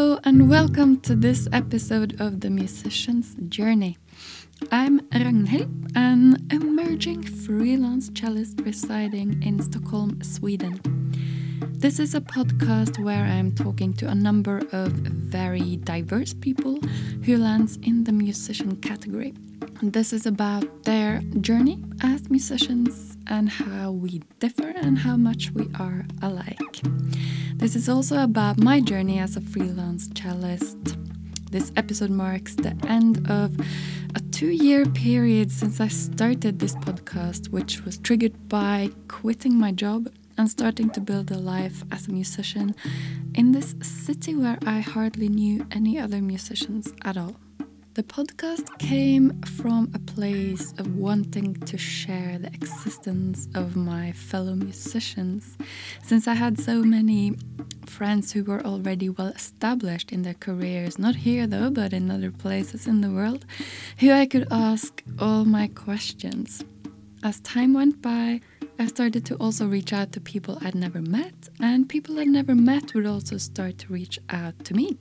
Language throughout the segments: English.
Hello, and welcome to this episode of The Musician's Journey. I'm Ragnhild, an emerging freelance cellist residing in Stockholm, Sweden. This is a podcast where I'm talking to a number of very diverse people who lands in the musician category. This is about their journey as musicians and how we differ and how much we are alike. This is also about my journey as a freelance cellist. This episode marks the end of a two year period since I started this podcast, which was triggered by quitting my job and starting to build a life as a musician in this city where I hardly knew any other musicians at all. The podcast came from a place of wanting to share the existence of my fellow musicians, since I had so many friends who were already well established in their careers, not here though, but in other places in the world, who I could ask all my questions. As time went by, I started to also reach out to people I'd never met, and people I'd never met would also start to reach out to me.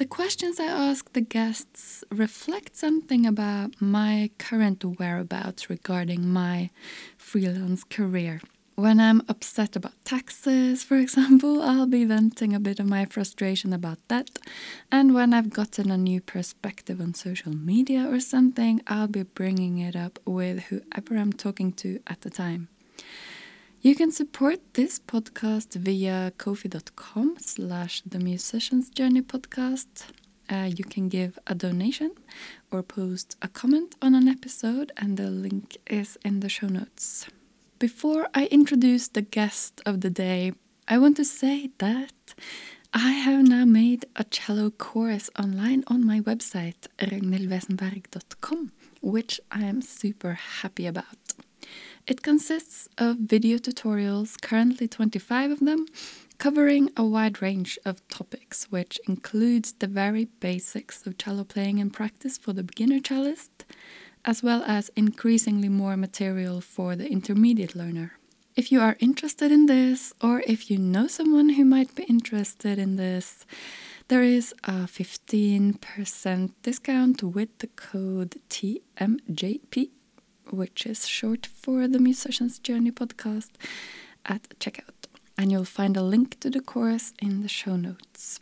The questions I ask the guests reflect something about my current whereabouts regarding my freelance career. When I'm upset about taxes, for example, I'll be venting a bit of my frustration about that. And when I've gotten a new perspective on social media or something, I'll be bringing it up with whoever I'm talking to at the time. You can support this podcast via kofi.com slash the musician's journey podcast. Uh, you can give a donation or post a comment on an episode, and the link is in the show notes. Before I introduce the guest of the day, I want to say that I have now made a cello course online on my website, ragnhildwesenberg.com, which I am super happy about. It consists of video tutorials, currently 25 of them, covering a wide range of topics, which includes the very basics of cello playing and practice for the beginner cellist, as well as increasingly more material for the intermediate learner. If you are interested in this, or if you know someone who might be interested in this, there is a 15% discount with the code TMJP which is short for the Musician's Journey podcast, at checkout. And you'll find a link to the course in the show notes.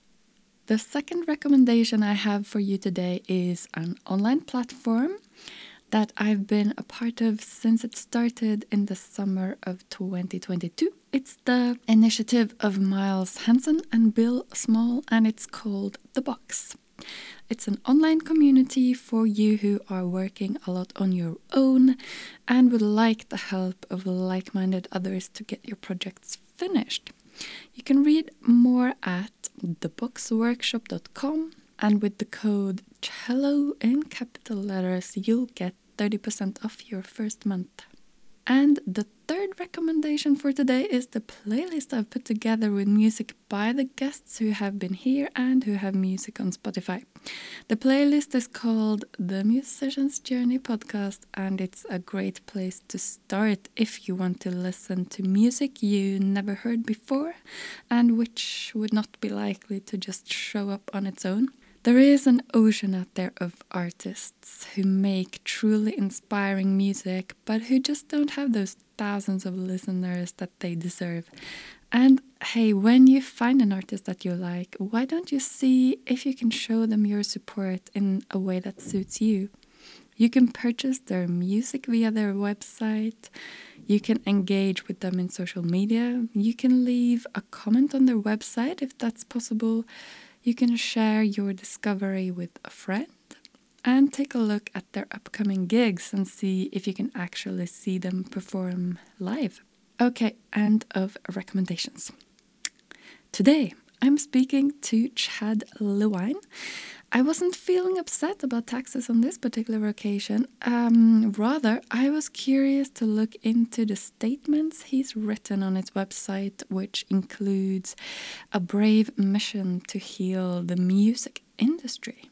The second recommendation I have for you today is an online platform that I've been a part of since it started in the summer of 2022. It's the initiative of Miles Hansen and Bill Small, and it's called The Box. It's an online community for you who are working a lot on your own and would like the help of like minded others to get your projects finished. You can read more at theboxworkshop.com and with the code cello in capital letters, you'll get 30% off your first month. And the third recommendation for today is the playlist I've put together with music by the guests who have been here and who have music on Spotify. The playlist is called The Musician's Journey Podcast, and it's a great place to start if you want to listen to music you never heard before and which would not be likely to just show up on its own. There is an ocean out there of artists who make truly inspiring music, but who just don't have those thousands of listeners that they deserve. And hey, when you find an artist that you like, why don't you see if you can show them your support in a way that suits you? You can purchase their music via their website. You can engage with them in social media. You can leave a comment on their website if that's possible. You can share your discovery with a friend and take a look at their upcoming gigs and see if you can actually see them perform live. Okay, end of recommendations. Today, I'm speaking to Chad Lewine. I wasn't feeling upset about taxes on this particular occasion. Um, rather, I was curious to look into the statements he's written on his website, which includes a brave mission to heal the music industry.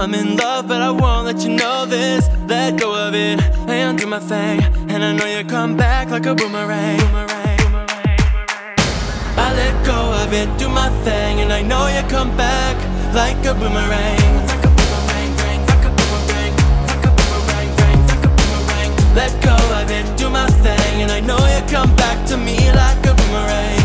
I'm in love, but I won't let you know this. Let go of it and do my thing. And I know you come back like a boomerang. boomerang. I let go of it, do my thing, and I know you come back like a boomerang. Like a boomerang, like a boomerang, like a boomerang, like a boomerang. Let go of it, do my thing, and I know you come back to me. Like a boomerang,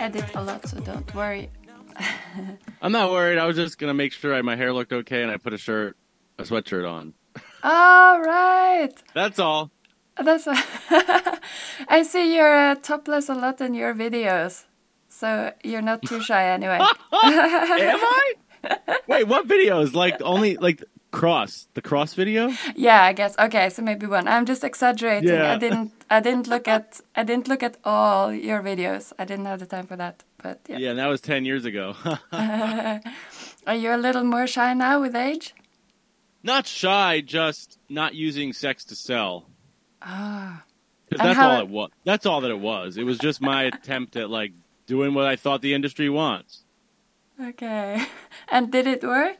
edit a lot, so don't worry. I'm not worried. I was just gonna make sure I, my hair looked okay and I put a shirt, a sweatshirt on. All right. That's all. That's. All. I see you're uh, topless a lot in your videos, so you're not too shy anyway. Am I? Wait, what videos? Like only like cross the cross video? yeah, I guess. Okay, so maybe one. I'm just exaggerating. I didn't. I didn't look at. I didn't look at all your videos. I didn't have the time for that. But yeah. Yeah, that was ten years ago. Are you a little more shy now with age? not shy, just not using sex to sell. Ah. that's all it was. That's all that it was. It was just my attempt at like doing what I thought the industry wants. Okay. And did it work?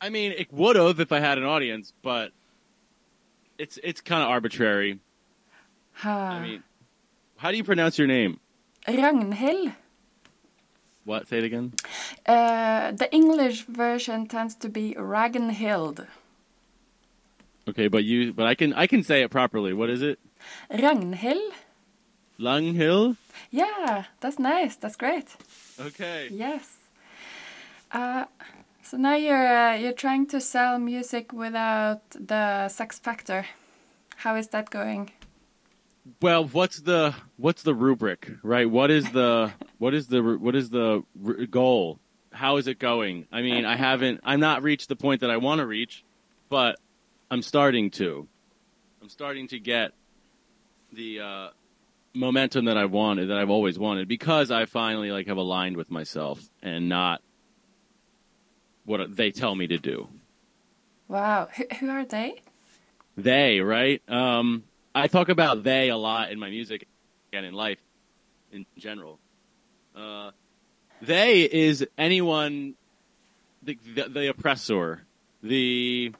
I mean, it would have if I had an audience, but it's it's kind of arbitrary. Ah. I mean, how do you pronounce your name? Ragnhild. What? Say it again. Uh, the English version tends to be Ragnhild. Okay, but you, but I can, I can say it properly. What is it? Ragnhild? Lunghill. Yeah, that's nice. That's great. Okay. Yes. Uh, so now you're uh, you're trying to sell music without the sex factor. How is that going? Well, what's the what's the rubric, right? What is the what is the what is the goal? How is it going? I mean, I haven't, I'm not reached the point that I want to reach, but I'm starting to. I'm starting to get the uh, momentum that I wanted, that I've always wanted, because I finally like have aligned with myself and not what they tell me to do. Wow. Who, who are they? they, right? Um, I talk about they a lot in my music and in life in general. Uh, they is anyone, the, the, the oppressor, the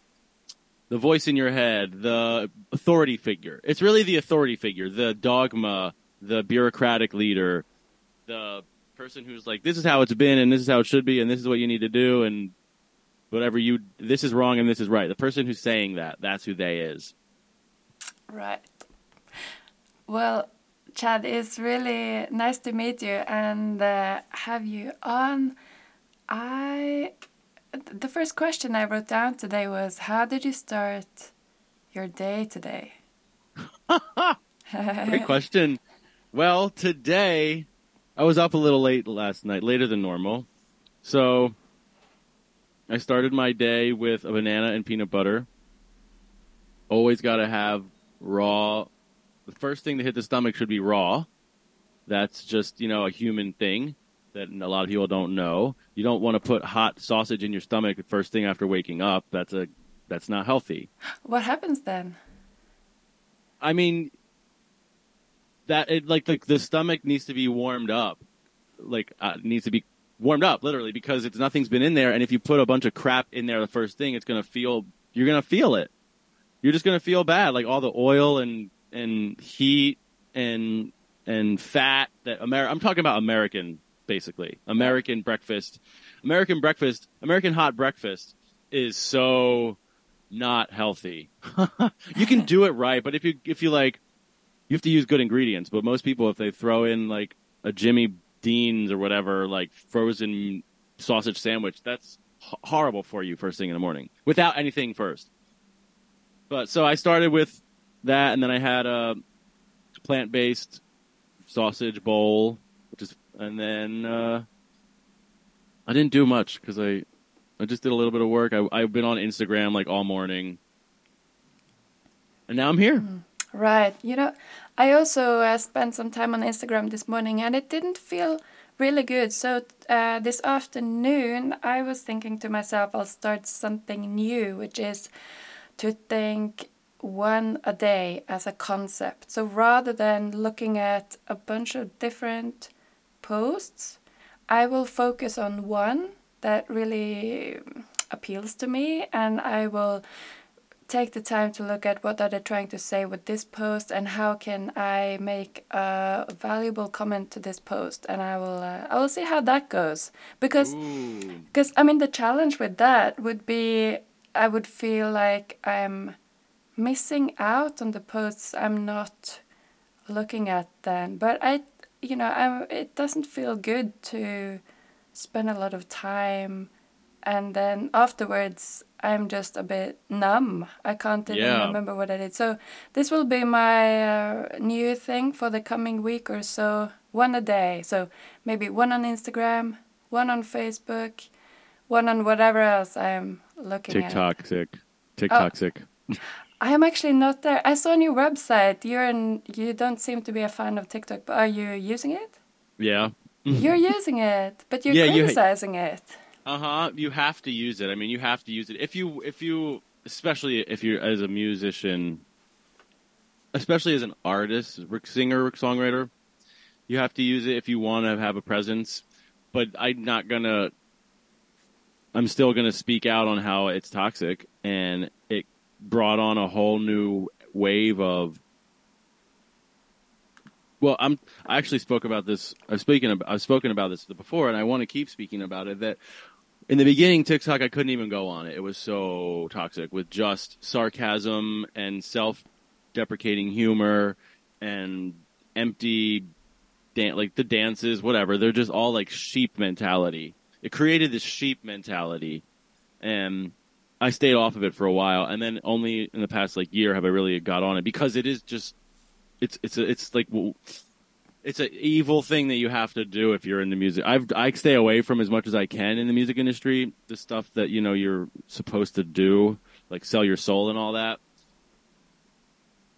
the voice in your head, the authority figure. It's really the authority figure, the dogma, the bureaucratic leader, the person who's like, this is how it's been, and this is how it should be, and this is what you need to do, and whatever you, this is wrong and this is right. The person who's saying that, that's who they is. Right. Well, Chad, it's really nice to meet you and uh, have you on. I the first question I wrote down today was how did you start your day today? Great question. Well, today I was up a little late last night, later than normal. So I started my day with a banana and peanut butter. Always got to have raw. The first thing to hit the stomach should be raw. That's just, you know, a human thing that a lot of people don't know. You don't want to put hot sausage in your stomach the first thing after waking up. That's a that's not healthy. What happens then? I mean, that it like the the stomach needs to be warmed up, like uh, needs to be warmed up literally because it's nothing's been in there, and if you put a bunch of crap in there the first thing, it's gonna feel you're gonna feel it. You're just gonna feel bad, like all the oil and and heat and and fat that Amer- I'm talking about American basically American breakfast, American breakfast, American hot breakfast is so not healthy. you can do it right, but if you if you like, you have to use good ingredients. But most people, if they throw in like a Jimmy Dean's or whatever, like frozen sausage sandwich, that's h- horrible for you first thing in the morning without anything first. But so I started with that, and then I had a plant based sausage bowl, which is, and then uh, I didn't do much because I I just did a little bit of work. I, I've been on Instagram like all morning, and now I'm here. Right. You know, I also uh, spent some time on Instagram this morning and it didn't feel really good. So uh, this afternoon, I was thinking to myself, I'll start something new, which is to think one a day as a concept. So rather than looking at a bunch of different posts, I will focus on one that really appeals to me and I will take the time to look at what are they trying to say with this post and how can I make a valuable comment to this post. And I will uh, I will see how that goes. Because because I mean the challenge with that would be I would feel like I'm missing out on the posts I'm not looking at then. But I you know I it doesn't feel good to spend a lot of time and then afterwards I'm just a bit numb. I can't even Yeah. remember what I did. So this will be my uh, new thing for the coming week or so. One a day. So maybe one on Instagram, one on Facebook, one on whatever else I'm looking at. TikTok sick. TikTok sick. I am actually not there. I saw a new website. You're in, you don't seem to be a fan of TikTok, but are you using it? Yeah. You're using it, but you're Yeah, you- criticizing it. Uh huh. You have to use it. I mean, you have to use it if you if you especially if you're as a musician, especially as an artist, singer, songwriter, you have to use it if you want to have a presence. But I'm not gonna. I'm still gonna speak out on how it's toxic, and it brought on a whole new wave of. Well, I'm. I actually spoke about this. I've spoken. About, I've spoken about this before, and I want to keep speaking about it. That in the beginning, TikTok, I couldn't even go on it. It was so toxic with just sarcasm and self-deprecating humor and empty, dan- like the dances, whatever. They're just all like sheep mentality. It created this sheep mentality, and I stayed off of it for a while, and then only in the past like year have I really got on it because it is just, it's it's it's like. w- it's an evil thing that you have to do if you're in the music. I've I stay away from as much as I can in the music industry. The stuff that you know you're supposed to do, like sell your soul and all that.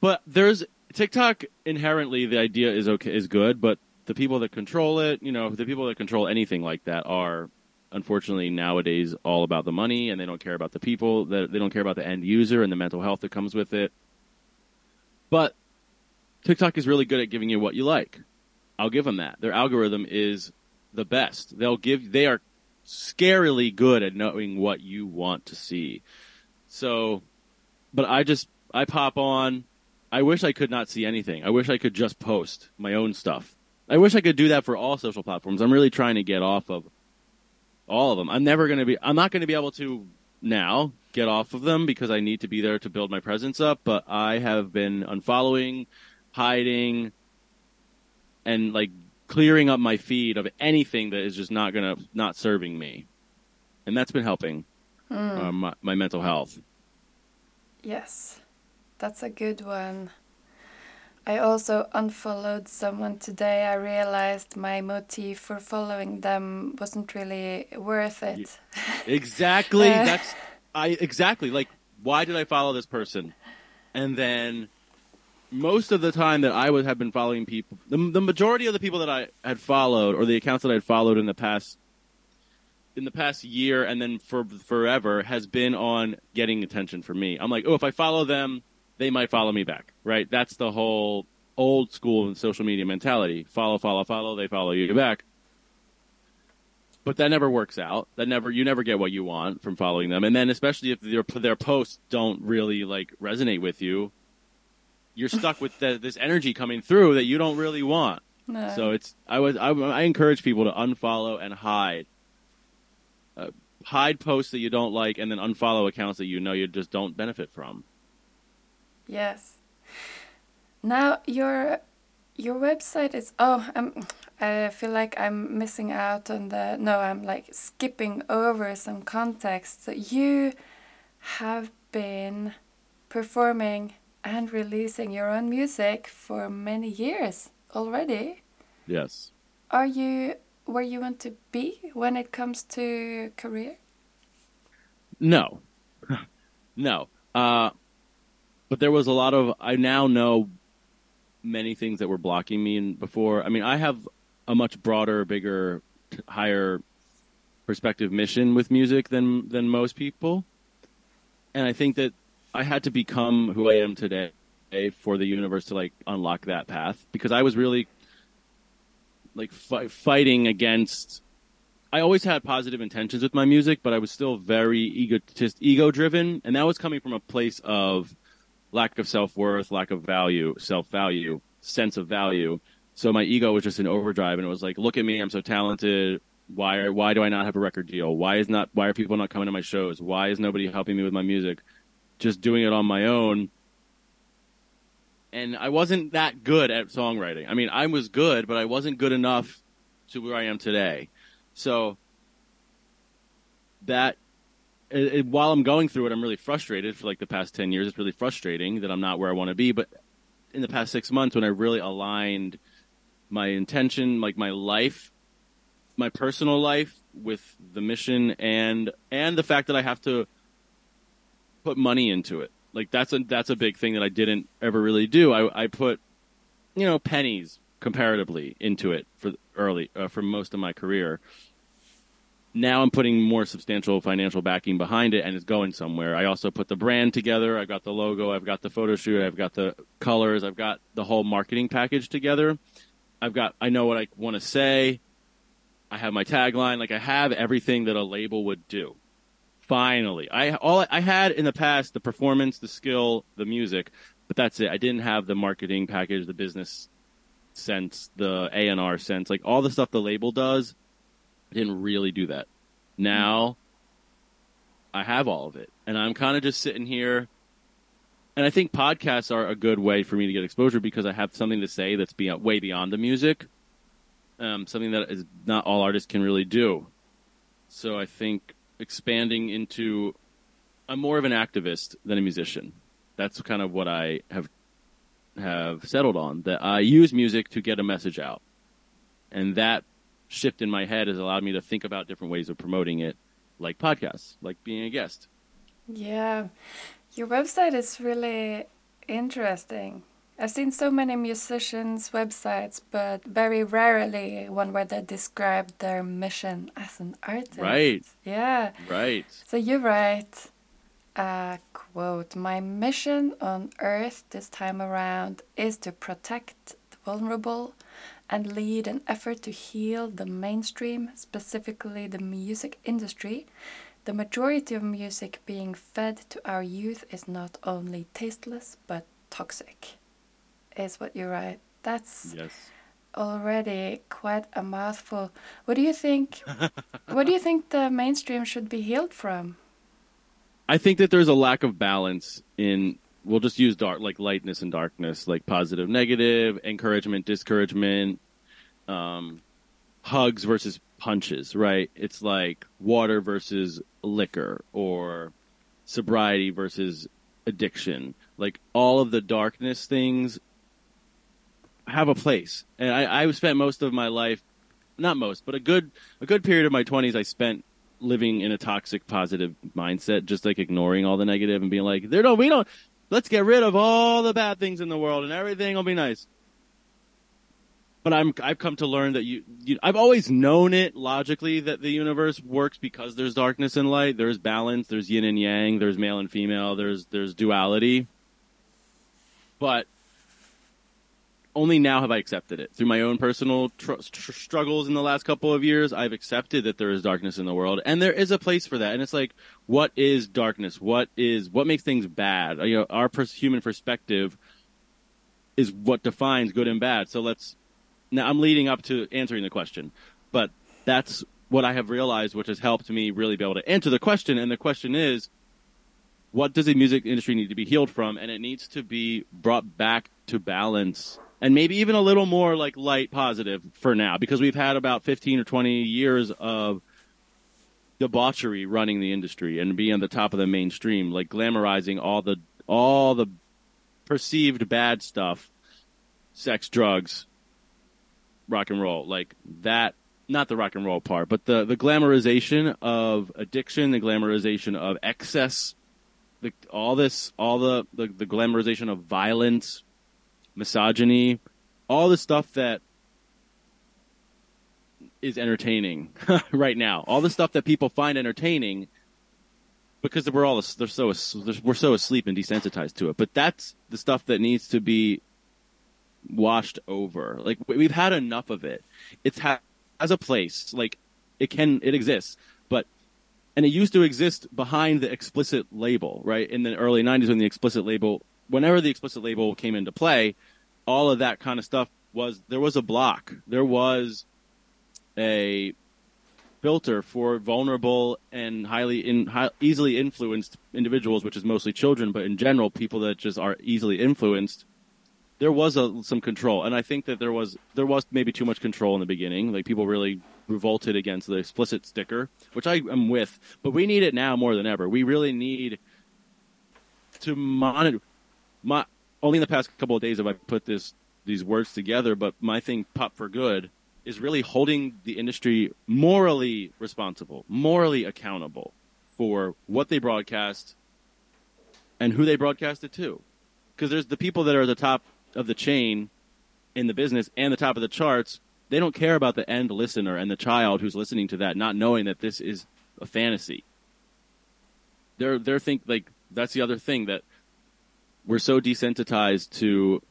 But there's TikTok inherently the idea is okay is good, but the people that control it, you know, the people that control anything like that are unfortunately nowadays all about the money and they don't care about the people that they don't care about the end user and the mental health that comes with it. But TikTok is really good at giving you what you like. I'll give them that. Their algorithm is the best. They'll give they are scarily good at knowing what you want to see. So but I just I pop on I wish I could not see anything. I wish I could just post my own stuff. I wish I could do that for all social platforms. I'm really trying to get off of all of them. I'm never going to be I'm not going to be able to now get off of them because I need to be there to build my presence up, but I have been unfollowing, hiding and like clearing up my feed of anything that is just not to not serving me. And that's been helping uh, my, my mental health. Yes, that's a good one. I also unfollowed someone today. I realized my motive for following them wasn't really worth it. Exactly. Uh. That's I exactly like why did I follow this person? And then most of the time that I would have been following people, the, the majority of the people that I had followed or the accounts that I had followed in the past in the past year and then for forever has been on getting attention for me. I'm like, oh, if I follow them, they might follow me back, right? That's the whole old school social media mentality. Follow, follow, follow, they follow you back. But that never works out. That never you never get what you want from following them. And then especially if their their posts don't really like resonate with you, you're stuck with the, this energy coming through that you don't really want. No. So it's I was I, I encourage people to unfollow and hide. Uh, hide posts that you don't like, and then unfollow accounts that you know you just don't benefit from. Yes. Now your your website is oh I'm I feel like I'm missing out on the no I'm like skipping over some context. So you have been performing and releasing your own music for many years already. Yes. Are you where you want to be when it comes to career? No. no. Uh, but there was a lot of, I now know many things that were blocking me before. I mean, I have a much broader, bigger, higher perspective mission with music than, than most people. And I think that I had to become who I am today for the universe to like unlock that path because I was really like fi- fighting against. I always had positive intentions with my music, but I was still very egotist, ego driven, and that was coming from a place of lack of self worth, lack of value, self value, sense of value. So my ego was just in overdrive, and it was like, "Look at me, I'm so talented. Why why do I not have a record deal? Why is not why are people not coming to my shows? Why is nobody helping me with my music? Just doing it on my own." And I wasn't that good at songwriting. I mean, I was good, but I wasn't good enough to where I am today. So that it, it, while I'm going through it, I'm really frustrated for like the past 10 years. It's really frustrating that I'm not where I want to be. But in the past six months, when I really aligned my intention, like my life, my personal life with the mission and, and the fact that I have to put money into it. Like that's a, that's a big thing that I didn't ever really do. I, I put, you know, pennies comparatively into it for early, uh, for most of my career now I'm putting more substantial financial backing behind it and it's going somewhere. I also put the brand together. I've got the logo. I've got the photo shoot. I've got the colors. I've got the whole marketing package together. I've got, I know what I want to say. I have my tagline. Like I have everything that a label would do. Finally, I, all I had in the past, the performance, the skill, the music, but that's it. I didn't have the marketing package, the business sense, the A&R sense, like all the stuff the label does I didn't really do that. Now I have all of it, and I'm kind of just sitting here. And I think podcasts are a good way for me to get exposure because I have something to say that's beyond, way beyond the music. Um, something that is not all artists can really do. So I think expanding into, I'm more of an activist than a musician. That's kind of what I have have settled on. That I use music to get a message out, and that shift in my head has allowed me to think about different ways of promoting it, like podcasts, like being a guest. Yeah, your website is really interesting. I've seen so many musicians' websites, but very rarely one where they describe their mission as an artist. Right. Yeah. Right. So you write, uh, quote, My mission on earth this time around is to protect the vulnerable and lead an effort to heal the mainstream, specifically the music industry. The majority of music being fed to our youth is not only tasteless but toxic, is what you write. That's yes. already quite a mouthful. What do you think? what do you think the mainstream should be healed from? I think that there's a lack of balance in we'll just use dark like lightness and darkness, like positive, negative, encouragement, discouragement, um, hugs versus punches, right? It's like water versus liquor or sobriety versus addiction. Like all of the darkness things have a place. And I, I spent most of my life, not most, but a good, a good period of my twenties I spent living in a toxic positive mindset, just like ignoring all the negative and being like, there don't, we don't, let's get rid of all the bad things in the world and everything will be nice. But I'm I've come to learn that you, you I've always known it logically that the universe works because there's darkness and light, there's balance, there's yin and yang, there's male and female, there's there's duality. But only now have I accepted it through my own personal tr- tr- struggles in the last couple of years. I've accepted that there is darkness in the world, and there is a place for that. And it's like, what is darkness? What is what makes things bad? You know, our pers- human perspective is what defines good and bad. So let's. Now I'm leading up to answering the question, but that's what I have realized, which has helped me really be able to answer the question. And the question is, what does the music industry need to be healed from? And it needs to be brought back to balance and maybe even a little more like light positive for now because we've had about 15 or 20 years of debauchery running the industry and being on the top of the mainstream like glamorizing all the all the perceived bad stuff sex drugs rock and roll like that not the rock and roll part but the the glamorization of addiction the glamorization of excess the, all this all the, the the glamorization of violence misogyny, all the stuff that is entertaining right now, all the stuff that people find entertaining because we're all they're so we're so asleep and desensitized to it. But that's the stuff that needs to be washed over. Like we've had enough of it. It's ha- as a place like it can it exists, but and it used to exist behind the explicit label, right? In the early 90s when the explicit label whenever the explicit label came into play, all of that kind of stuff was there was a block. There was a filter for vulnerable and highly in, high, easily influenced individuals, which is mostly children, but in general, people that just are easily influenced. There was a, some control, and I think that there was there was maybe too much control in the beginning. Like people really revolted against the explicit sticker, which I am with. But we need it now more than ever. We really need to monitor. My only in the past couple of days have I put this these words together, but my thing, pop for good, is really holding the industry morally responsible, morally accountable for what they broadcast and who they broadcast it to. Because there's the people that are at the top of the chain in the business and the top of the charts. They don't care about the end listener and the child who's listening to that, not knowing that this is a fantasy. They're they're think like that's the other thing that we're so desensitized to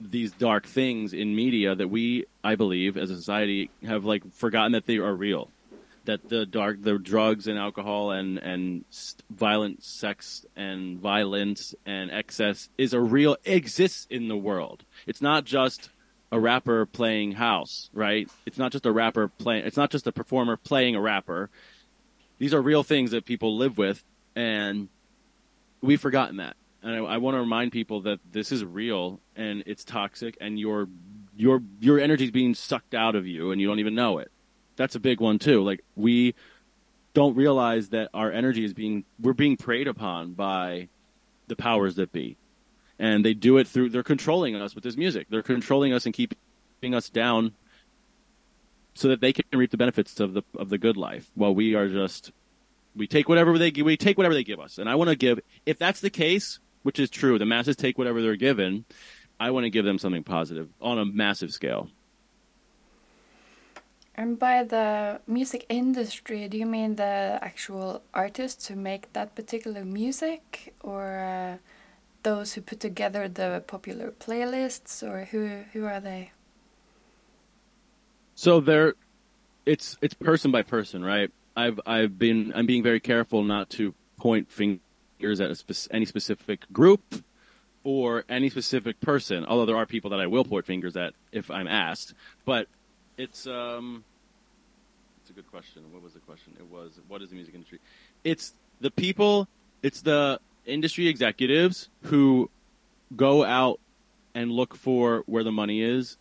these dark things in media that we, I believe, as a society, have like forgotten that they are real. That the dark, the drugs and alcohol and and violent sex and violence and excess is a real exists in the world. It's not just a rapper playing house, right? It's not just a rapper playing. It's not just a performer playing a rapper. These are real things that people live with, and we've forgotten that and I, I want to remind people that this is real and it's toxic, and your your your energy is being sucked out of you, and you don't even know it. That's a big one too. Like we don't realize that our energy is being we're being preyed upon by the powers that be, and they do it through they're controlling us with this music. They're controlling us and keeping us down so that they can reap the benefits of the of the good life while we are just we take whatever they we take whatever they give us and i want to give if that's the case which is true. The masses take whatever they're given. I want to give them something positive on a massive scale. And by the music industry, do you mean the actual artists who make that particular music, or uh, those who put together the popular playlists, or who who are they? So they're, it's it's person by person, right? I've I've been I'm being very careful not to point fingers at spe- any specific group or any specific person. Although there are people that I will point fingers at if I'm asked, but it's um, it's a good question. What was the question? It was what is the music industry? It's the people. It's the industry executives who go out and look for where the money is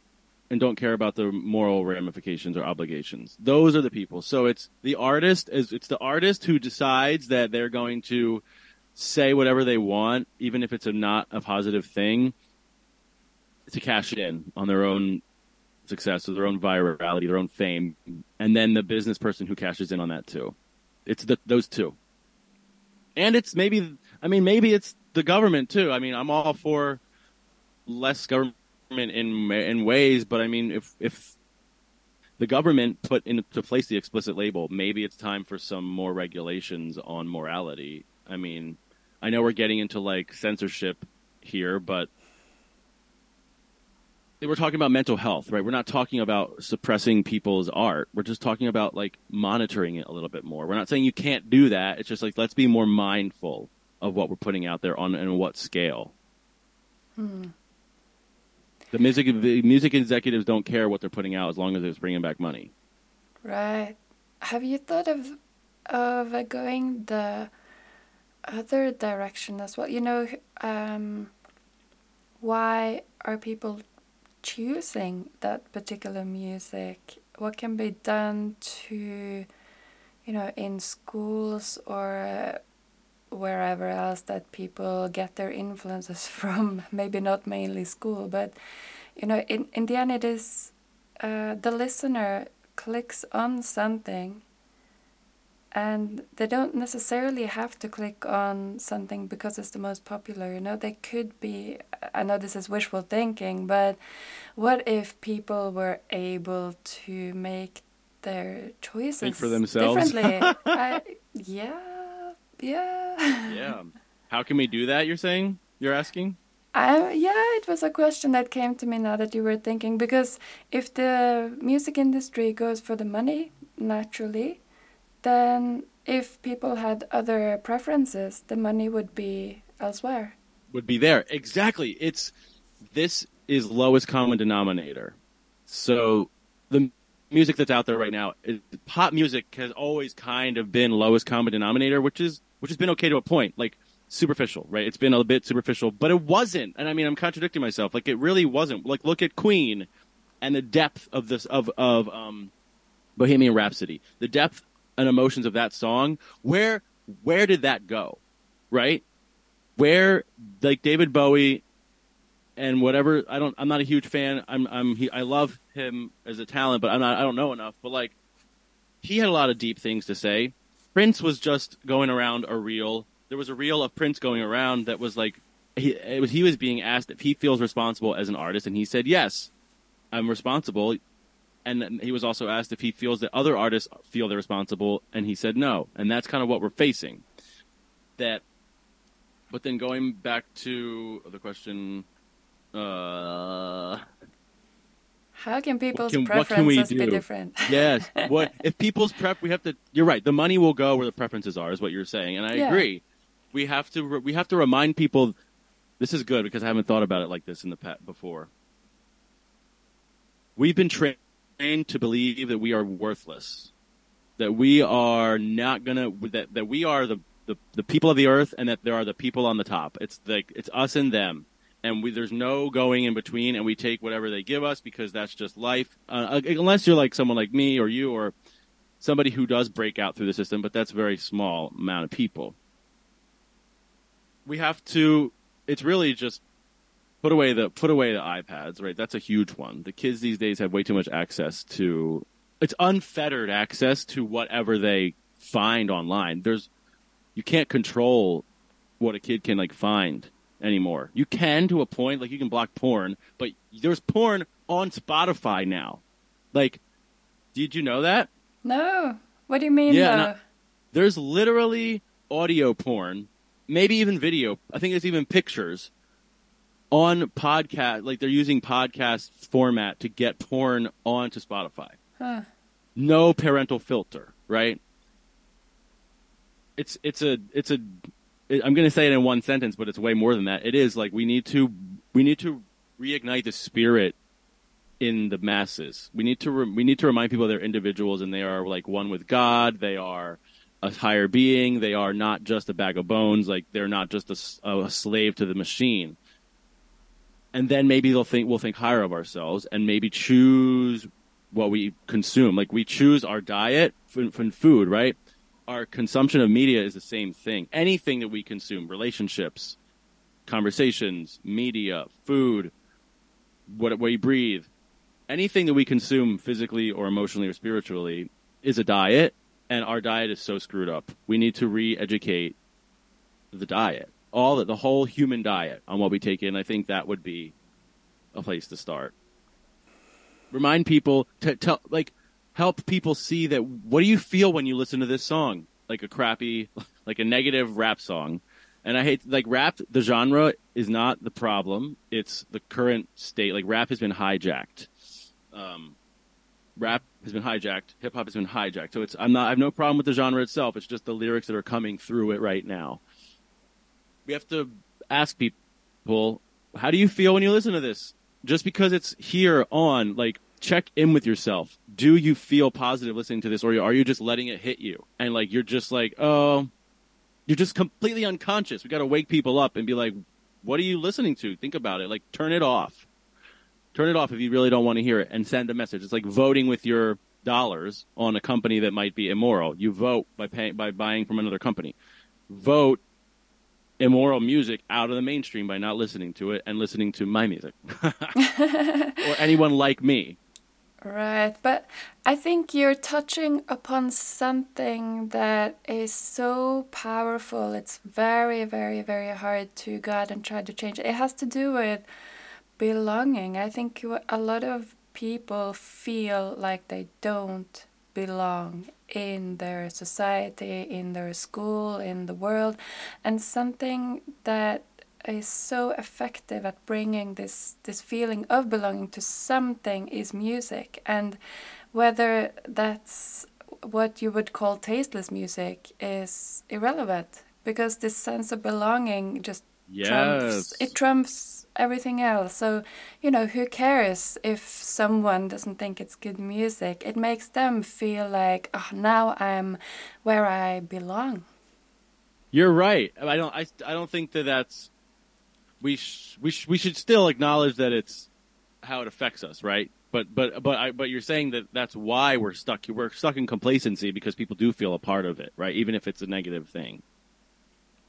and don't care about the moral ramifications or obligations. Those are the people. So it's the artist is it's the artist who decides that they're going to say whatever they want, even if it's a not a positive thing, to cash in on their own success or their own virality, their own fame, and then the business person who cashes in on that too. It's the, those two. And it's maybe, I mean, maybe it's the government too. I mean, I'm all for less government in in ways, but I mean, if if the government put into place the explicit label, maybe it's time for some more regulations on morality. I mean, I know we're getting into like censorship here, but we're talking about mental health, right? We're not talking about suppressing people's art. We're just talking about like monitoring it a little bit more. We're not saying you can't do that. It's just like let's be more mindful of what we're putting out there on and what scale. Hmm. The music the music executives don't care what they're putting out as long as it's bringing back money. Right. Have you thought of of going the other direction as well. You know, um, why are people choosing that particular music? What can be done to, you know, in schools or wherever else that people get their influences from? Maybe not mainly school, but you know, in in the end, it is uh, the listener clicks on something and they don't necessarily have to click on something because it's the most popular you know they could be i know this is wishful thinking but what if people were able to make their choices Think for themselves differently I, yeah Yeah. Yeah. How can we do that? You're saying? You're asking? I, yeah, it was a question that came to me now that you were thinking because if the music industry goes for the money naturally, then if people had other preferences, the money would be elsewhere. Would be there. Exactly. It's this is lowest common denominator. So the music that's out there right now, is, pop music has always kind of been lowest common denominator, which is which has been okay to a point. Like superficial, right? It's been a bit superficial, but it wasn't. And I mean, I'm contradicting myself. Like it really wasn't. Like look at Queen and the depth of this of of um Bohemian Rhapsody. The depth and emotions of that song. Where where did that go? Right? Where like David Bowie and whatever I don't I'm not a huge fan. I'm I'm he, I love him as a talent, but I'm not I don't know enough. But like he had a lot of deep things to say. Prince was just going around a reel. There was a reel of Prince going around that was like he was he was being asked if he feels responsible as an artist, and he said yes, I'm responsible. And he was also asked if he feels that other artists feel they're responsible, and he said no. And that's kind of what we're facing. That, but then going back to the question, uh, How can people's can- what preferences be different? yes. What if people's prep? We have to. You're right. The money will go where the preferences are, is what you're saying, and I Yeah. agree. We have to. We have to remind people. This is good because I haven't thought about it like this in the past before. We've been trained to believe that we are worthless, that we are not gonna, that that we are the the, the people of the earth, and that there are the people on the top. It's like it's us and them and we, there's no going in between, and we take whatever they give us because that's just life. Uh, unless you're like someone like me or you or somebody who does break out through the system, but that's a very small amount of people. We have to. It's really just put away the put away the iPads, right? That's a huge one. The kids these days have way too much access to. It's unfettered access to whatever they find online. There's you can't control what a kid can like find anymore. You can to a point, like you can block porn, but there's porn on Spotify now. Like, did you know that? No. What do you mean Yeah, though? no- There's literally audio porn, maybe even video. I think there's even pictures on podcast. Like they're using podcast format to get porn onto Spotify. Huh. No parental filter, right? It's it's a it's a I'm going to say it in one sentence, but it's way more than that. It is like we need to we need to reignite the spirit in the masses. We need to re- we need to remind people they're individuals and they are like one with God. They are a higher being. They are not just a bag of bones. Like they're not just a, a slave to the machine. And then maybe they'll think we'll think higher of ourselves and maybe choose what we consume. Like we choose our diet from, from food, right? Our consumption of media is the same thing. Anything that we consume, relationships, conversations, media, food, what we breathe, anything that we consume physically or emotionally or spiritually is a diet, and our diet is so screwed up. We need to re-educate the diet, all the, the whole human diet on what we take in. I think that would be a place to start. Remind people to tell, like, help people see that. What do you feel when you listen to this song? Like a crappy, like a negative rap song. And I hate like rap. The genre is not the problem. It's the current state. Like rap has been hijacked. Um, rap has been hijacked. Hip hop has been hijacked. So it's I'm not I have no problem with the genre itself. It's just the lyrics that are coming through it right now. We have to ask people, how do you feel when you listen to this? Just because it's here on, like, check in with yourself. Do you feel positive listening to this, or are you just letting it hit you? And like you're just like, oh, you're just completely unconscious. We got to wake people up and be like, what are you listening to? Think about it. Like, turn it off. Turn it off if you really don't want to hear it, and send a message. It's like voting with your dollars on a company that might be immoral. You vote by paying by buying from another company. Vote immoral music out of the mainstream by not listening to it and listening to my music or anyone like me. Right, but I think you're touching upon something that is so powerful. It's very, very, very hard to go out and try to change. It has to do with belonging. I think a lot of people feel like they don't belong in their society, in their school, in the world, and something that is so effective at bringing this this feeling of belonging to something is music and whether that's what you would call tasteless music is irrelevant because this sense of belonging just Yes. trumps it trumps everything else so you know who cares if someone doesn't think it's good music it makes them feel like oh now i'm where i belong You're right. I don't. I, I don't think that that's. We sh, we sh, we should still acknowledge that it's how it affects us, right? But but but I, but you're saying that that's why we're stuck. We're stuck in complacency because people do feel a part of it, right? Even if it's a negative thing.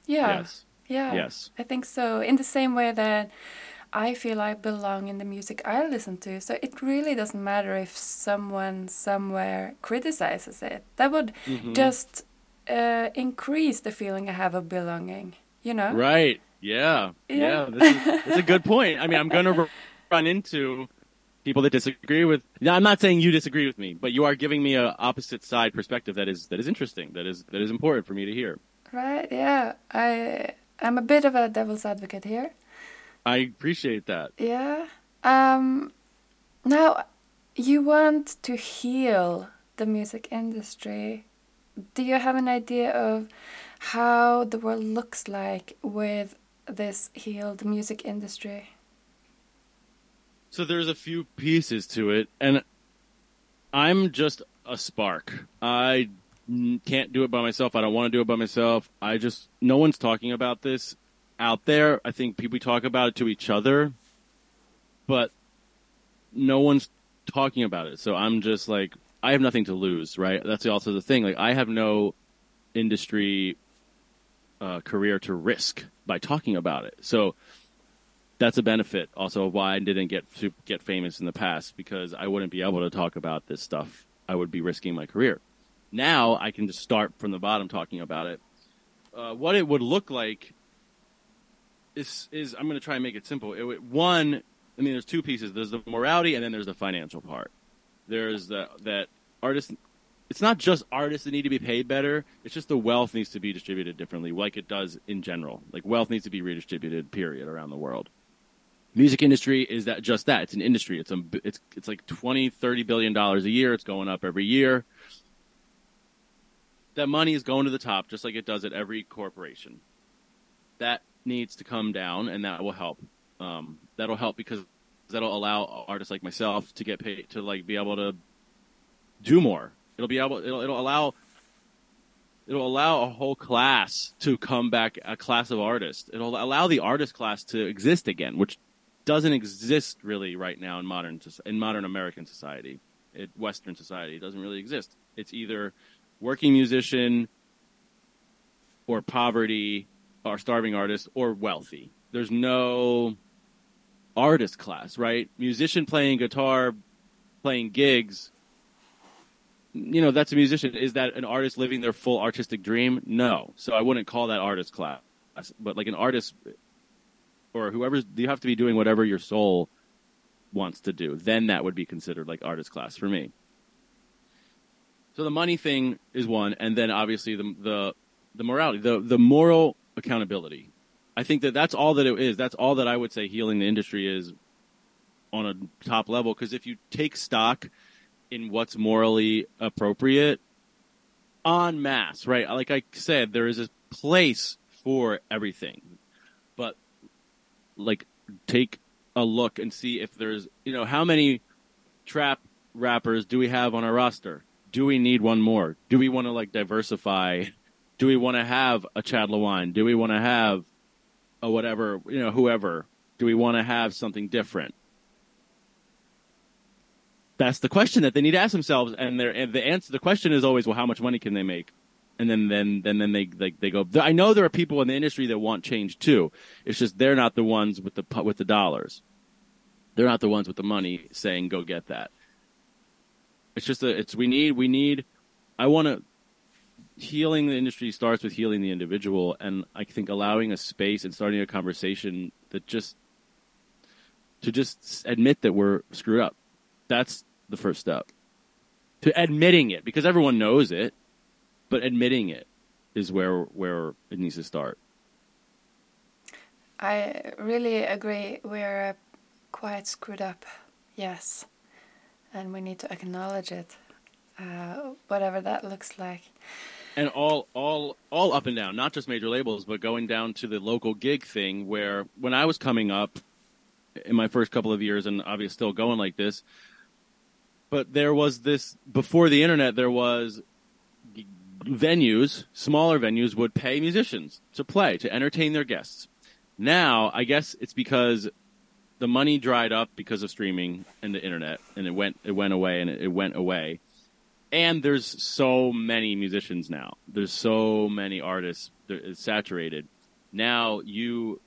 yeah Yes. Yeah. Yes. I think so. In the same way that I feel I belong in the music I listen to. So it really doesn't matter if someone somewhere criticizes it. That would Mm-hmm. just uh, increase the feeling I have of belonging. You know? Right. Yeah. Yeah. Yeah. this is, that's a good point. I mean, I'm going to run into people that disagree with. Now, I'm not saying you disagree with me, but you are giving me a opposite side perspective that is that is interesting. That is that is important for me to hear. Right. Yeah. I I'm a bit of a devil's advocate here. I appreciate that. Yeah. Um. Now, you want to heal the music industry. Do you have an idea of how the world looks like with this healed music industry? So there's a few pieces to it, and I'm just a spark. I can't do it by myself. I don't want to do it by myself. I just no one's talking about this out there. I think people talk about it to each other, but no one's talking about it. So I'm just like I have nothing to lose, right? That's also the thing. Like I have no industry uh, career to risk by talking about it. So that's a benefit also of why I didn't get to get famous in the past because I wouldn't be able to talk about this stuff. I would be risking my career. Now I can just start from the bottom talking about it. Uh, what it would look like is is I'm going to try and make it simple. It one, I mean, there's two pieces. There's the morality, and then there's the financial part. There's the that artists. It's not just artists that need to be paid better. It's just the wealth needs to be distributed differently, like it does in general. Like wealth needs to be redistributed, period, around the world. Music industry is that just that. It's an industry. It's a it's it's like 20 30 billion dollars a year. It's going up every year. That money is going to the top just like it does at every corporation. That needs to come down and that will help. Um, that'll help because that'll allow artists like myself to get paid to like be able to do more it'll be able it'll, it'll allow it'll allow a whole class to come back a class of artists it'll allow the artist class to exist again which doesn't exist really right now in modern in modern American society. It, Western society it doesn't really exist. It's either working musician or poverty or starving artist or wealthy. There's no artist class, right? Musician playing guitar, playing gigs. You know, that's a musician. Is that an artist living their full artistic dream? No. So I wouldn't call that artist class. But like an artist or whoever's you have to be doing whatever your soul wants to do. Then that would be considered like artist class for me. So the money thing is one, and then obviously the the the morality, the the moral accountability. I think that that's all that it is. That's all that I would say healing the industry is on a top level. Because if you take stock in what's morally appropriate, en masse, right? Like I said, there is a place for everything, but like take a look and see if there's you know how many trap rappers do we have on our roster? Do we need one more? Do we want to like diversify? Do we want to have a chad lewine? Do we want to have a whatever you know whoever? Do we want to have something different that's the question that they need to ask themselves and and the answer the question is always well how much money can they make and then then then then they they go. I know there are people in the industry that want change too. It's just they're not the ones with the with the dollars. They're not the ones with the money saying go get that. It's just a it's we need we need. I want to healing the industry starts with healing the individual, and I think allowing a space and starting a conversation that just to just admit that we're screwed up. That's the first step. to admitting it because everyone knows it, but admitting it is where where it needs to start. I really agree. We're quite screwed up, yes, and we need to acknowledge it, uh, whatever that looks like. And all all all up and down, not just major labels, but going down to the local gig thing. Where when I was coming up in my first couple of years, and obviously still going like this, but there was this before the internet. There was venues, smaller venues, would pay musicians to play to entertain their guests now, I guess it's because the money dried up because of streaming and the internet, and it went it went away, and it, went away. And there's so many musicians now. There's so many artists. It's saturated. Now you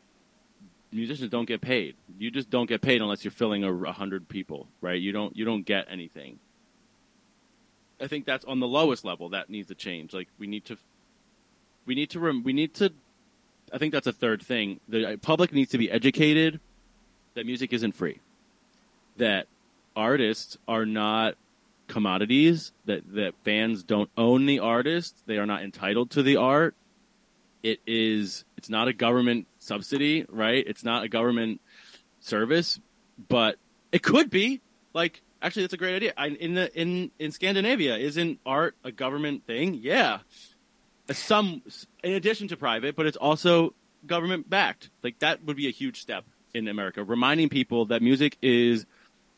musicians don't get paid. You just don't get paid unless you're filling a, a hundred people, right? You don't you don't get anything. I think that's on the lowest level that needs to change. Like we need to, we need to rem- we need to I think that's a third thing. The uh, public needs to be educated that music isn't free. That artists are not commodities, that, that fans don't own the artist, they are not entitled to the art. It is it's not a government subsidy, right? It's not a government service, but it could be. Like actually that's a great idea. I, in the in in Scandinavia, isn't art a government thing? Yeah uh, some in addition to private, but it's also government backed. Like that would be a huge step in America, reminding people that music is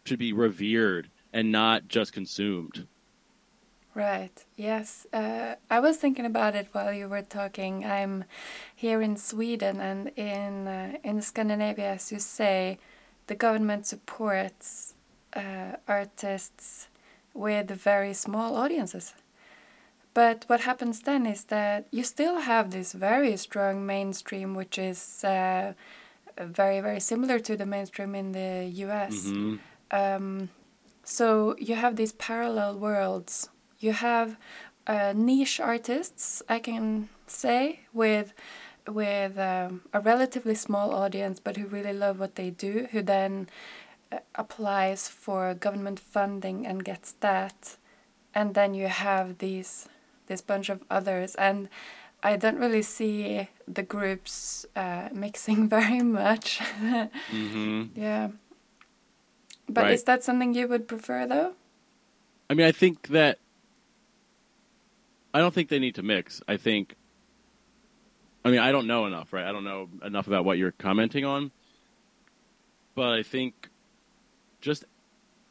should be revered and not just consumed. Right. Yes. Uh, I was thinking about it while you were talking. I'm here in Sweden and in uh, in Scandinavia, as you say, the government supports uh, artists with very small audiences. But what happens then is that you still have this very strong mainstream, which is uh, very, very similar to the mainstream in the US. Mm -hmm. um, so you have these parallel worlds. You have uh, niche artists, I can say, with with um, a relatively small audience, but who really love what they do, who then uh, applies for government funding and gets that, and then you have these this bunch of others and I don't really see the groups uh, mixing very much. mm-hmm. Yeah. But right. is that something you would prefer though? I mean, I think that I don't think they need to mix. I think I mean, I don't know enough, right? I don't know enough about what you're commenting on. But I think just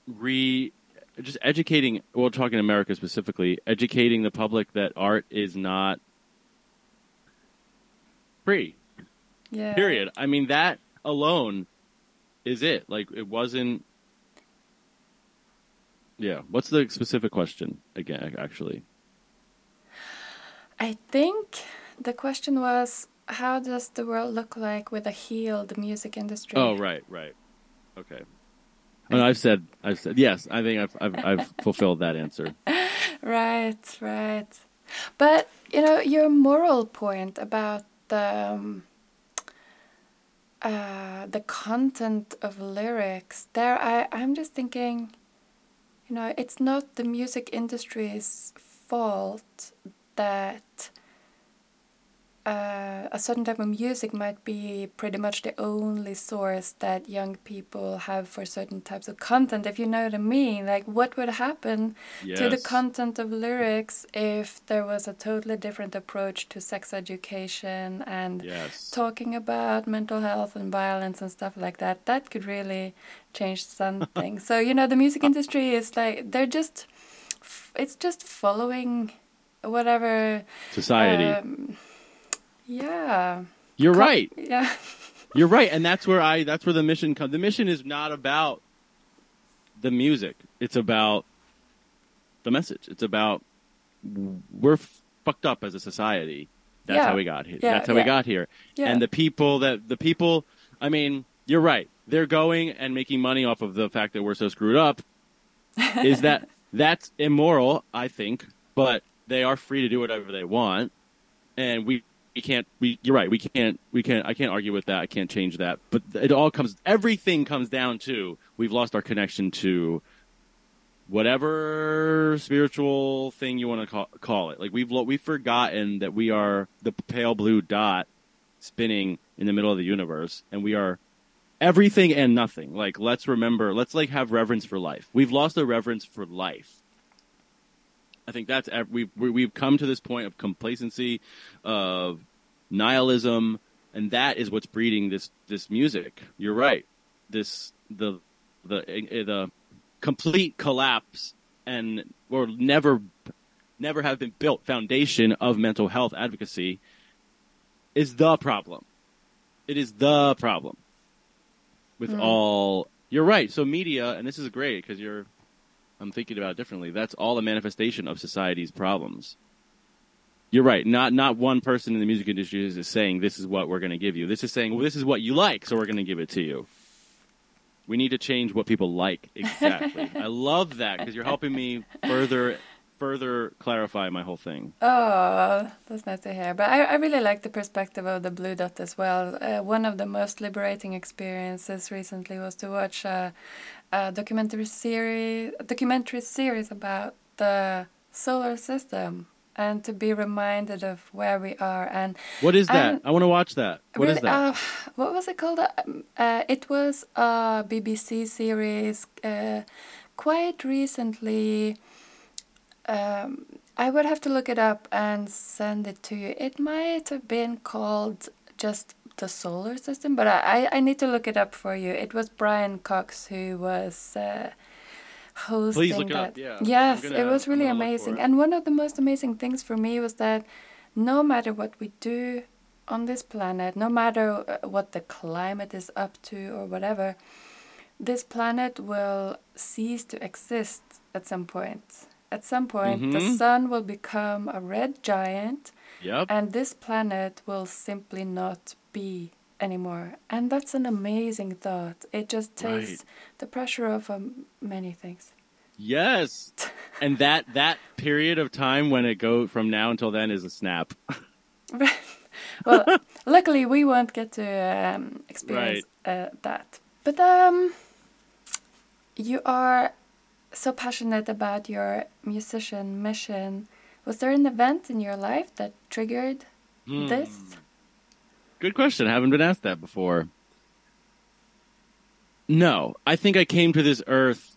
re just educating, well, talking America specifically, educating the public that art is not free. Yeah. Period. I mean, that alone is it. Like, it wasn't. Yeah. What's the specific question again, actually? I think the question was how does the world look like with a healed music industry? Oh, right, right. Okay. I've said, I've said, yes. I think I've, I've, I've fulfilled that answer. Right, right. But you know your moral point about the um, uh, the content of lyrics. There, I, I'm just thinking. You know, it's not the music industry's fault that uh, a certain type of music might be pretty much the only source that young people have for certain types of content if you know what i mean like what would happen yes. to the content of lyrics if there was a totally different approach to sex education and yes. talking about mental health and violence and stuff like that that could really change something so you know the music industry is like they're just it's just following whatever society um, yeah. You're right. Yeah. You're right, and that's where I that's where the mission comes. The mission is not about the music. It's about the message. It's about we're fucked up as a society. That's yeah. how we got here. Yeah, that's how yeah. we got here. And the people that the people I mean, you're right. They're going and making money off of the fact that we're so screwed up. is that that's immoral, I think, but they are free to do whatever they want. And we we can't we you're right we can't we can't i can't argue with that i can't change that but it all comes everything comes down to we've lost our connection to whatever spiritual thing you want to call, call it. Like we've we've forgotten that we are the pale blue dot spinning in the middle of the universe, and we are everything and nothing. Like let's remember, let's like have reverence for life. We've lost the reverence for life. I think that's we've we- we've come to this point of complacency, of nihilism, and that is what's breeding this this music. You're right. This the the eh, the complete collapse and or never never have been built foundation of mental health advocacy is the problem. It is the problem with all. You're right. So media, and this is great because you're. I'm thinking about it differently. That's all a manifestation of society's problems. You're right. Not not one person in the music industry is saying this is what we're going to give you. This is saying well, this is what you like, so we're going to give it to you. We need to change what people like exactly. I love that because you're helping me further further clarify my whole thing. Oh, that's nice to hear. But I, I really like the perspective of the Blue Dot as well. Uh, one of the most liberating experiences recently was to watch a, a documentary series, a documentary series about the solar system, and to be reminded of where we are. And What is that? I want to watch that. What is really, that? Uh, what was it called? Um, Uh, it was a BBC series uh, quite recently. Um, I would have to look it up and send it to you. It might have been called just the solar system, but I, I I need to look it up for you. It was Brian Cox who was uh, hosting look it that. up, yeah. Yes, gonna- it was really gonna look for amazing. And one of the most amazing things for me was that no matter what we do on this planet, no matter uh, what the climate is up to or whatever, this planet will cease to exist at some point. At some point, the Mhm. sun will become a red giant, Yep. and this planet will simply not be anymore. And that's an amazing thought. It just takes Right. the pressure off um, many things. Yes. and that that period of time when it go from now until then is a snap. well, luckily we won't get to um, experience uh, that. But um, you are so passionate about your musician mission. Was there an event in your life that triggered Hmm. this? Good question. I haven't been asked that before. No, I think I came to this earth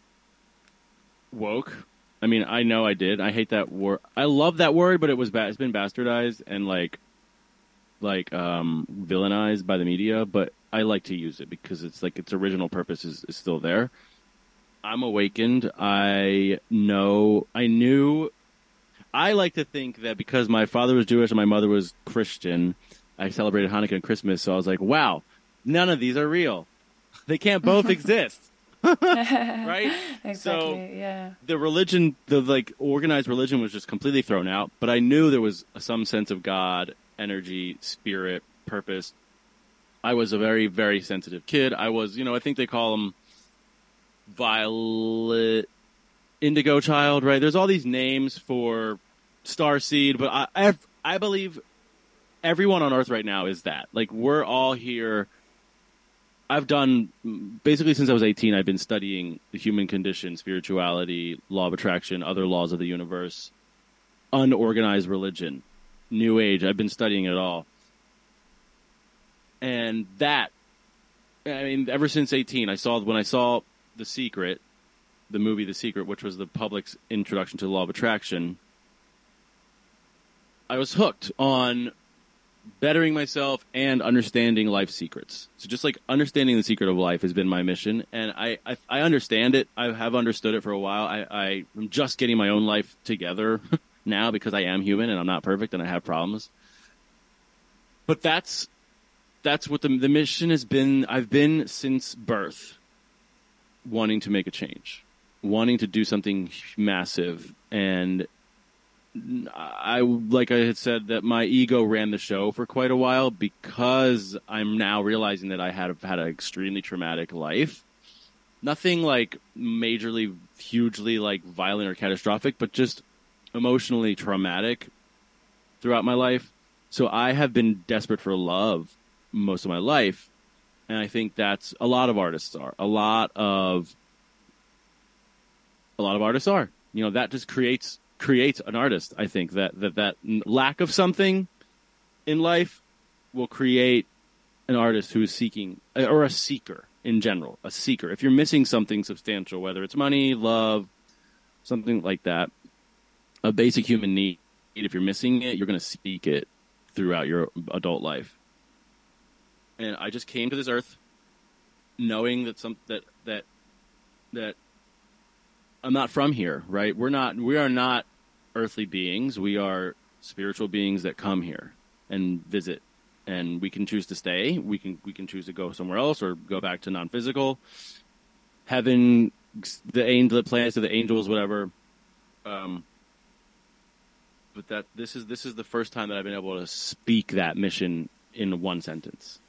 woke. I mean, I know I did. I hate that word. I love that word, but it was ba- it's been bastardized and like like um villainized by the media, but I like to use it because it's like its original purpose is, is still there. I'm awakened. I know I knew I like to think that because my father was Jewish and my mother was Christian, I celebrated Hanukkah and Christmas, so I was like, wow, none of these are real. They can't both exist. right? Exactly. So yeah. the religion, the like organized religion was just completely thrown out, but I knew there was some sense of God, energy, spirit, purpose. I was a very, very sensitive kid. I was, you know, I think they call them violet indigo child, right? There's all these names for star seed, but I, I, I believe everyone on earth right now is that. Like we're all here. I've done basically since I was 18. I've been studying the human condition, spirituality, law of attraction, other laws of the universe, unorganized religion, New Age. I've been studying it all, and that. I mean, ever since 18, I saw when I saw The Secret, the movie The Secret, which was the public's introduction to the law of attraction. I was hooked on bettering myself and understanding life secrets. So just like understanding the secret of life has been my mission, and I I, I understand it. I have understood it for a while. I, I am just getting my own life together now because I am human and I'm not perfect and I have problems. But that's that's what the the mission has been. I've been since birth, wanting to make a change, wanting to do something massive, and I like I had said that my ego ran the show for quite a while because I'm now realizing that I had had an extremely traumatic life. Nothing like majorly, hugely like violent or catastrophic, but just emotionally traumatic throughout my life. So I have been desperate for love most of my life, and I think that's a lot of artists are. A lot of a lot of artists are. You know, that just creates creates an artist. I think that that that lack of something in life will create an artist who is seeking eh, or a seeker in general, a seeker. If you're missing something substantial, whether it's money, love, something like that, a basic human need, if you're missing it, you're going to seek it throughout your adult life. And I just came to this earth knowing that some that that that I'm not from here, right? We're not we are not earthly beings. We are spiritual beings that come here and visit and we can choose to stay. We can we can choose to go somewhere else or go back to non-physical. Heaven, the angel, the planets of the angels, whatever. Um, but that this is this is the first time that I've been able to speak that mission in one sentence.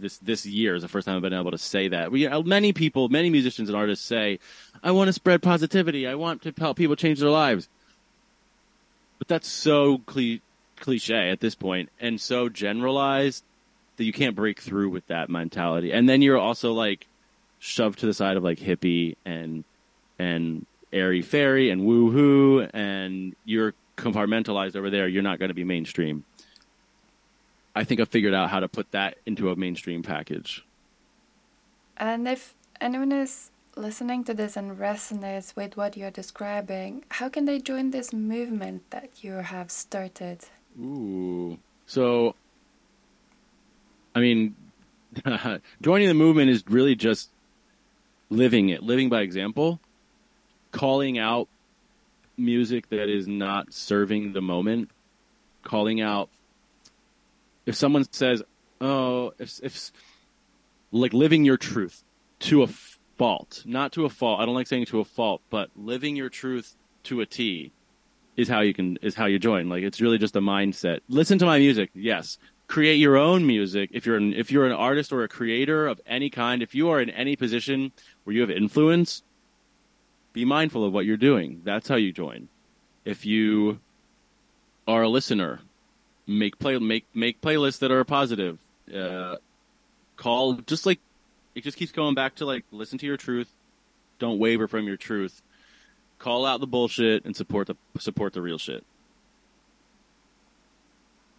This this year is the first time I've been able to say that. We uh, many people, many musicians and artists say, "I want to spread positivity. I want to help people change their lives." But that's so cliche cliche at this point and so generalized that you can't break through with that mentality. And then you're also like shoved to the side of like hippie and and airy fairy and woohoo and you're compartmentalized over there. You're not going to be mainstream. I think I figured out how to put that into a mainstream package. And if anyone is listening to this and resonates with what you're describing, how can they join this movement that you have started? Ooh. So, I mean, joining the movement is really just living it, living by example, calling out music that is not serving the moment, calling out if someone says, "Oh, if if like living your truth to a fault, not to a fault. I don't like saying to a fault, but living your truth to a T is how you can is how you join. Like it's really just a mindset. Listen to my music, yes. Create your own music. If you're an if you're an artist or a creator of any kind, if you are in any position where you have influence, be mindful of what you're doing. That's how you join. If you are a listener, make play make make playlists that are positive. Uh, call just like it just keeps going back to like listen to your truth. Don't waver from your truth call out the bullshit and support the support the real shit.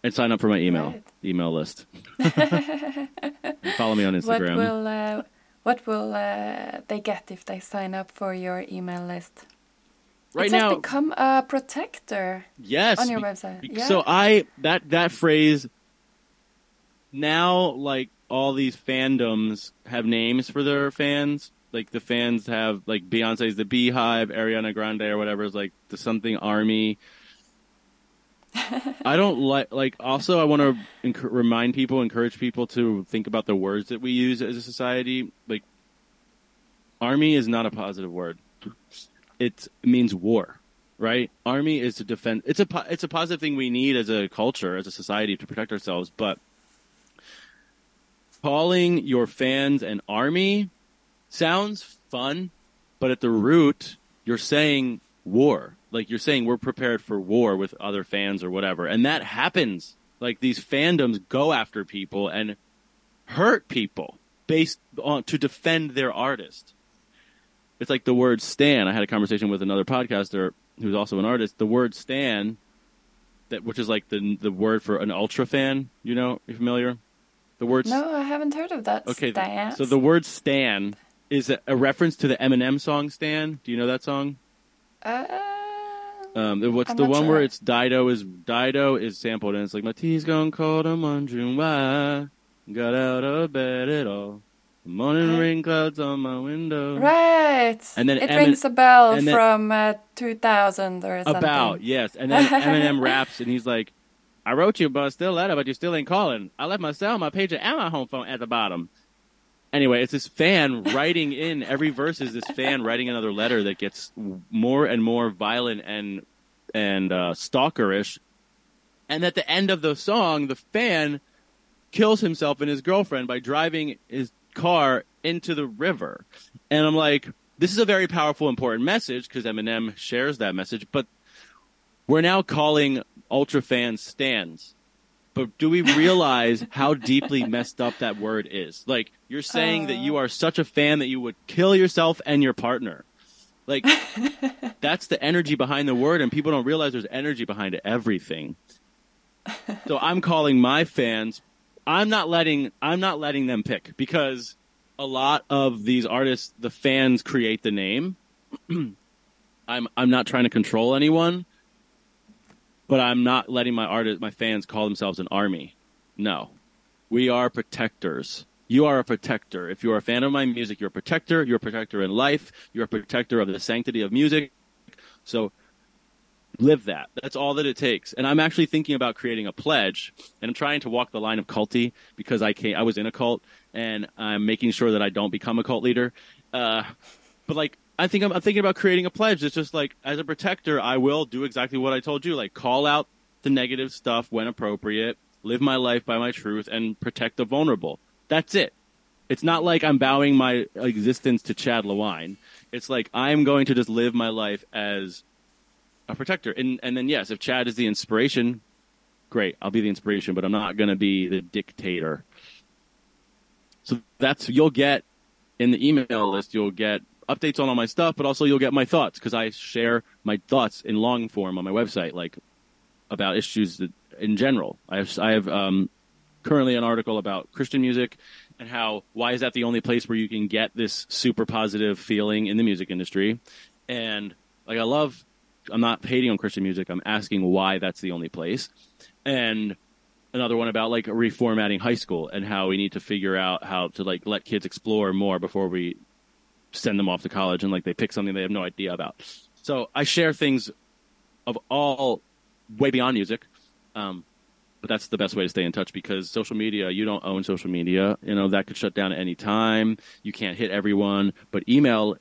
And sign up for my email right. email list. Follow me on Instagram. What will uh, what will uh, they get if they sign up for your email list? Right it now, become a protector. Yes, on your website. Yeah. So I that that phrase. Now, like all these fandoms have names for their fans like the fans have like Beyonce's the BeyHive, Ariana Grande or whatever is like the something army. I don't like like also I want to enc- remind people, encourage people to think about the words that we use as a society. Like army is not a positive word. It means war, right? Army is to defend. It's a it's a positive thing we need as a culture, as a society to protect ourselves, but calling your fans an army sounds fun, but at the root, you're saying war. Like you're saying we're prepared for war with other fans or whatever. And that happens. Like these fandoms go after people and hurt people based on to defend their artist. It's like the word stan. I had a conversation with another podcaster who's also an artist. The word stan that which is like the the word for an ultra fan, you know, you familiar? The word No, I haven't heard of that. Okay, stan. so the word stan is a, a reference to the Eminem song "Stan." Do you know that song? Uh, um, what's I'm the one sure. where it's Dido is Dido is sampled and it's like my tea's gone cold, I'm wondering why. Got out of bed at all. Morning rain clouds on my window. Right. And then it Emin- rings a bell then, from uh, 2000 or something. About yes, and then Eminem raps and he's like, "I wrote you, but still letter, but you still ain't calling. I left my cell, my pager, and my home phone at the bottom." anyway, it's this fan writing in every verse is this fan writing another letter that gets more and more violent and and uh, stalkerish. And at the end of the song, the fan kills himself and his girlfriend by driving his car into the river. And I'm like, this is a very powerful, important message because Eminem shares that message. But we're now calling ultra fans stans but do we realize how deeply messed up that word is? Like you're saying uh, that you are such a fan that you would kill yourself and your partner. Like that's the energy behind the word, and people don't realize there's energy behind everything. So I'm calling my fans. I'm not letting I'm not letting them pick because a lot of these artists, the fans create the name. I'm I'm not trying to control anyone, but I'm not letting my artist my fans call themselves an army. No. We are protectors. You are a protector. If you're a fan of my music, you're a protector. You're a protector in life. You're a protector of the sanctity of music. So live that. That's all that it takes. And I'm actually thinking about creating a pledge, and I'm trying to walk the line of culty because I can't. I was in a cult, and I'm making sure that I don't become a cult leader. Uh, but like, I think I'm, I'm thinking about creating a pledge. It's just like, as a protector, I will do exactly what I told you. Like, call out the negative stuff when appropriate, live my life by my truth, and protect the vulnerable. That's it. It's not like I'm bowing my existence to Chad Lewine. It's like I'm going to just live my life as a protector. And and then yes, if Chad is the inspiration, great, I'll be the inspiration, but I'm not going to be the dictator. So that's you'll get in the email list, you'll get updates on all my stuff, but also you'll get my thoughts because I share my thoughts in long form on my website, like about issues that, in general. I have I have um, currently an article about Christian music and how why is that the only place where you can get this super positive feeling in the music industry and like I love I'm not hating on Christian music I'm asking why that's the only place and another one about like reformatting high school and how we need to figure out how to like let kids explore more before we send them off to college and like they pick something they have no idea about so I share things of all way beyond music um, but that's the best way to stay in touch because social media, you don't own social media. You know, that could shut down at any time. You can't hit everyone, but email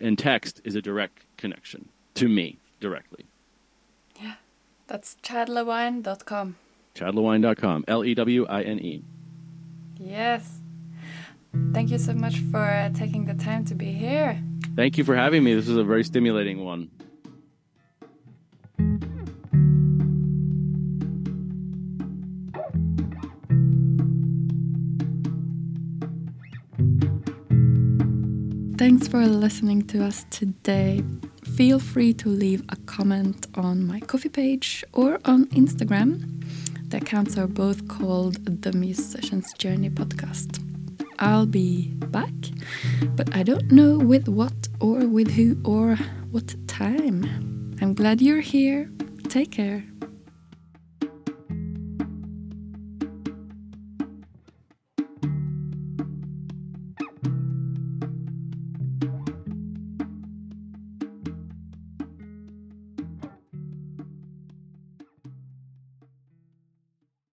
and text is a direct connection to me directly. Yeah. That's chadlewine.com. Chadlewine.com. L E W I N E. Yes. Thank you so much for uh, taking the time to be here. Thank you for having me. This is a very stimulating one. Thanks for listening to us today. Feel free to leave a comment on my Ko-fi page or on Instagram. The accounts are both called the Musician's Journey Podcast. I'll be back, but I don't know with what or with who or what time. I'm glad you're here. Take care.